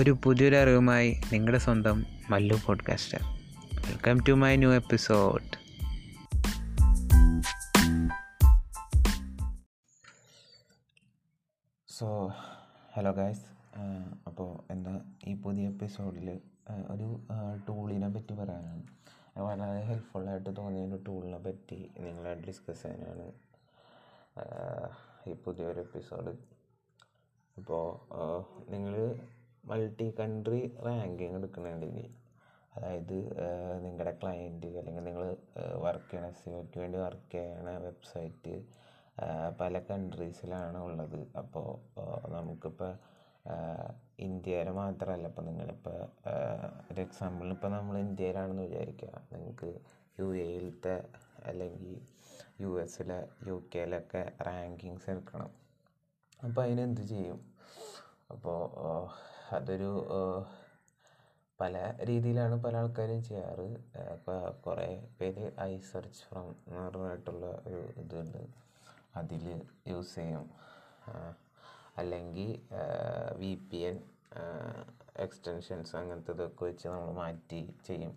ഒരു പുതിയൊരു അറിവുമായി നിങ്ങളുടെ സ്വന്തം Mallu podcaster welcome to my new episode so hello guys അപ്പോൾ എന്താ ഈ പുതിയ എപ്പിസോഡിൽ ഒരു ടൂളിനെ പറ്റി പറയാനാണ്. വളരെ ഹെൽപ്ഫുള്ളായിട്ട് തോന്നിയ ഒരു ടൂളിനെ പറ്റി നിങ്ങളായിട്ട് ഡിസ്കസ് ചെയ്യാനാണ് ഈ പുതിയൊരു എപ്പിസോഡ് അപ്പോൾ നിങ്ങൾ മൾട്ടി കൺട്രി റാങ്കിങ് എടുക്കുന്നുണ്ടെങ്കിൽ. അതായത് നിങ്ങളുടെ ക്ലയന്റ് അല്ലെങ്കിൽ നിങ്ങൾ വർക്ക് ചെയ്യണ സിഒക്ക് വേണ്ടി വർക്ക് ചെയ്യണ വെബ്സൈറ്റ് പല കൺട്രീസിലാണ് ഉള്ളത്. അപ്പോൾ നമുക്കിപ്പോൾ ഇന്ത്യയിൽ മാത്രമല്ല ഇപ്പോൾ നിങ്ങളിപ്പോൾ ഒരു എക്സാമ്പിളിന് ഇപ്പോൾ നമ്മൾ ഇന്ത്യയിലാണെന്ന് വിചാരിക്കുക. നിങ്ങൾക്ക് യു എയിലത്തെ അല്ലെങ്കിൽ യു എസിലെ യു കെയിലൊക്കെ റാങ്കിങ്സ് എടുക്കണം. അപ്പോൾ അതിനെന്ത് ചെയ്യും? അപ്പോൾ അതൊരു പല രീതിയിലാണ് പല ആൾക്കാരും ചെയ്യാറ്. കുറേ പേര് ഐ സെർച്ച് ഫ്രം എന്ന് പറഞ്ഞിട്ടുള്ള ഒരു ഇതുണ്ട്. അതിൽ യൂസ് ചെയ്യും. അല്ലെങ്കിൽ വി പി എൻ എക്സ്റ്റൻഷൻസ് അങ്ങനത്തെ ഇതൊക്കെ വെച്ച് നമ്മൾ മാറ്റി ചെയ്യും.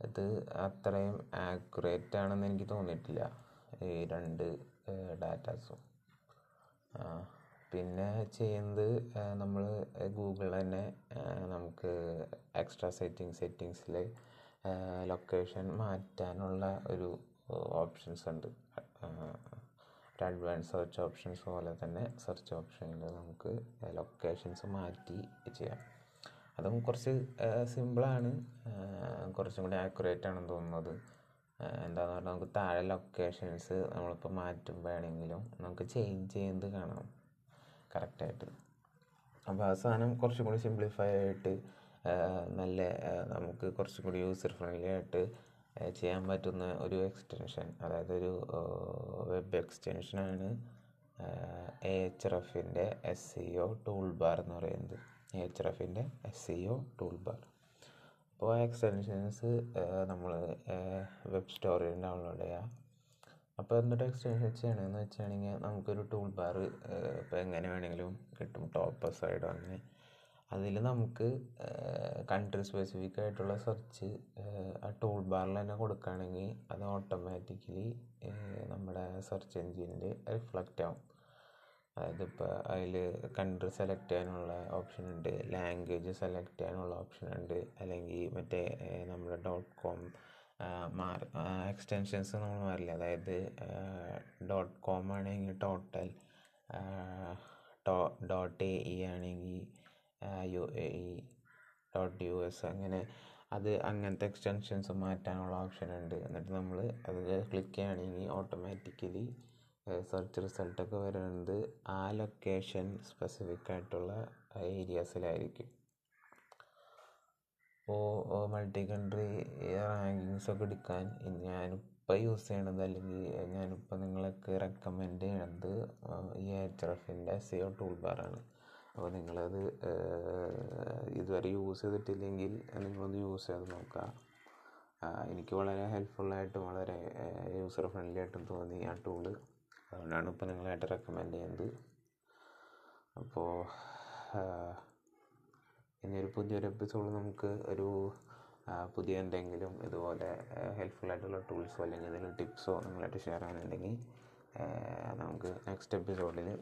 ഇത് അത്രയും ആക്യുറേറ്റ് ആണെന്ന് എനിക്ക് തോന്നിയിട്ടില്ല. ഈ രണ്ട് ഡാറ്റാസും. പിന്നെ ചെയ്യുന്നത് നമ്മൾ ഗൂഗിൾ തന്നെ നമുക്ക് എക്സ്ട്രാ സെറ്റിംഗ് സെറ്റിങ്സിൽ ലൊക്കേഷൻ മാറ്റാനുള്ള ഒരു ഓപ്ഷൻസ് ഉണ്ട്. ഒരു അഡ്വാൻസ് സെർച്ച് ഓപ്ഷൻസ് പോലെ തന്നെ സെർച്ച് ഓപ്ഷനിൽ നമുക്ക് ലൊക്കേഷൻസ് മാറ്റി ചെയ്യാം. അതും കുറച്ച് സിമ്പിളാണ് കുറച്ചും കൂടി ആക്യുറേറ്റ് ആണെന്ന് തോന്നുന്നത്. എന്താണെന്ന് പറഞ്ഞാൽ നമുക്ക് താഴെ ലൊക്കേഷൻസ് നമ്മളിപ്പോൾ മാറ്റുമ്പോഴാണെങ്കിലും നമുക്ക് ചേഞ്ച് ചെയ്യുന്നത് കാണാം. കറക്റ്റായിട്ട്. അപ്പോൾ സാധനം കുറച്ചും കൂടി സിംപ്ലിഫൈ ആയിട്ട് നല്ല നമുക്ക് കുറച്ചും കൂടി യൂസർ ഫ്രണ്ട്ലി ആയിട്ട് ചെയ്യാൻ പറ്റുന്ന ഒരു എക്സ്റ്റൻഷൻ അതായത് ഒരു വെബ് എക്സ്റ്റൻഷനാണ് എ എച്ച് ആർ എഫിന്റെ S C O tool bar എന്ന് പറയുന്നത്. എ എച്ച് ആർ എഫിന്റെ S C O tool bar അപ്പോൾ ആ എക്സ്റ്റൻഷൻസ് നമ്മൾ വെബ് സ്റ്റോറിൽ ഡൗൺലോഡ് ചെയ്യാം. അപ്പോൾ എന്നിട്ട് എക്സ്റ്റൻഷൻ എന്ന് വെച്ചാണെങ്കിൽ നമുക്കൊരു ടൂൾ ബാർ ഇപ്പോൾ എങ്ങനെ വേണമെങ്കിലും കിട്ടും. ടോപ്പ് സൈഡോ അങ്ങനെ അതിൽ നമുക്ക് കൺട്രി സ്പെസിഫിക് ആയിട്ടുള്ള സെർച്ച് ആ ടൂൾ ബാറിൽ തന്നെ കൊടുക്കുകയാണെങ്കിൽ അത് ഓട്ടോമാറ്റിക്കലി നമ്മുടെ സെർച്ച് എൻജിനിൽ റിഫ്ലക്റ്റ് ആവും. അതായത് ഇപ്പോൾ അതിൽ കൺട്രി സെലക്ട് ചെയ്യാനുള്ള ഓപ്ഷൻ ഉണ്ട് ലാംഗ്വേജ് സെലക്ട് ചെയ്യാനുള്ള ഓപ്ഷൻ ഉണ്ട് അല്ലെങ്കിൽ മറ്റേ നമ്മുടെ ഡോട്ട് കോം എക്സ്റ്റൻഷൻസ് നമ്മൾ മാറില്ല. അതായത് ഡോട്ട് കോം ആണെങ്കിൽ ടോട്ടൽ ഡോട്ട് എ ഇ ആണെങ്കിൽ U A E dot U S അങ്ങനെ അത് അങ്ങനത്തെ എക്സ്റ്റെൻഷൻസ് മാറ്റാനുള്ള ഓപ്ഷൻ ഉണ്ട്. എന്നിട്ട് നമ്മൾ അത് ക്ലിക്ക് ചെയ്യുകയാണെങ്കിൽ ഓട്ടോമാറ്റിക്കലി സെർച്ച് റിസൾട്ടൊക്കെ വരുന്നത് ആ ലൊക്കേഷൻ സ്പെസിഫിക് ആയിട്ടുള്ള ഏരിയാസിലായിരിക്കും അപ്പോൾ മൾട്ടി കൺട്രി റാങ്കിങ്സ് ഒക്കെ എടുക്കാൻ ഞാനിപ്പോൾ യൂസ് ചെയ്യണത് അല്ലെങ്കിൽ ഞാനിപ്പോൾ നിങ്ങൾക്ക് റെക്കമെൻഡ് ചെയ്യണത് ഈ എച്ച് ആർ എഫിന്റെ സി ഒ ടൂൾ ബാറാണ് അപ്പോൾ നിങ്ങളത് ഇതുവരെ യൂസ് ചെയ്തിട്ടില്ലെങ്കിൽ നിങ്ങളൊന്ന് യൂസ് ചെയ്ത് നോക്കുക എനിക്ക് വളരെ ഹെൽപ്ഫുള്ളായിട്ടും വളരെ യൂസർ ഫ്രണ്ട്ലി ആയിട്ടും തോന്നി ആ ടൂൾ അതുകൊണ്ടാണ് ഇപ്പോൾ നിങ്ങളായിട്ട് റെക്കമെൻഡ് ചെയ്യുന്നത്. അപ്പോൾ ഇനി ഒരു പുതിയൊരു എപ്പിസോഡ് നമുക്ക് ഒരു പുതിയ എന്തെങ്കിലും ഇതുപോലെ ഹെൽപ്ഫുൾ ആയിട്ടുള്ള ടൂൾസോ അല്ലെങ്കിൽ എന്തെങ്കിലും ടിപ്സോ നിങ്ങളായിട്ട് ഷെയർ ചെയ്യാനുണ്ടെങ്കിൽ നമുക്ക് നെക്സ്റ്റ് എപ്പിസോഡിൽ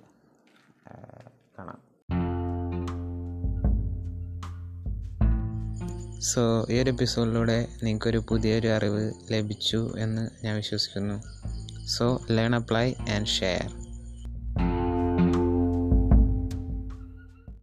കാണാം. സോ ഈ ഒരു എപ്പിസോഡിലൂടെ നിങ്ങൾക്കൊരു പുതിയൊരു അറിവ് ലഭിച്ചു എന്ന് ഞാൻ വിശ്വസിക്കുന്നു. So learn apply and share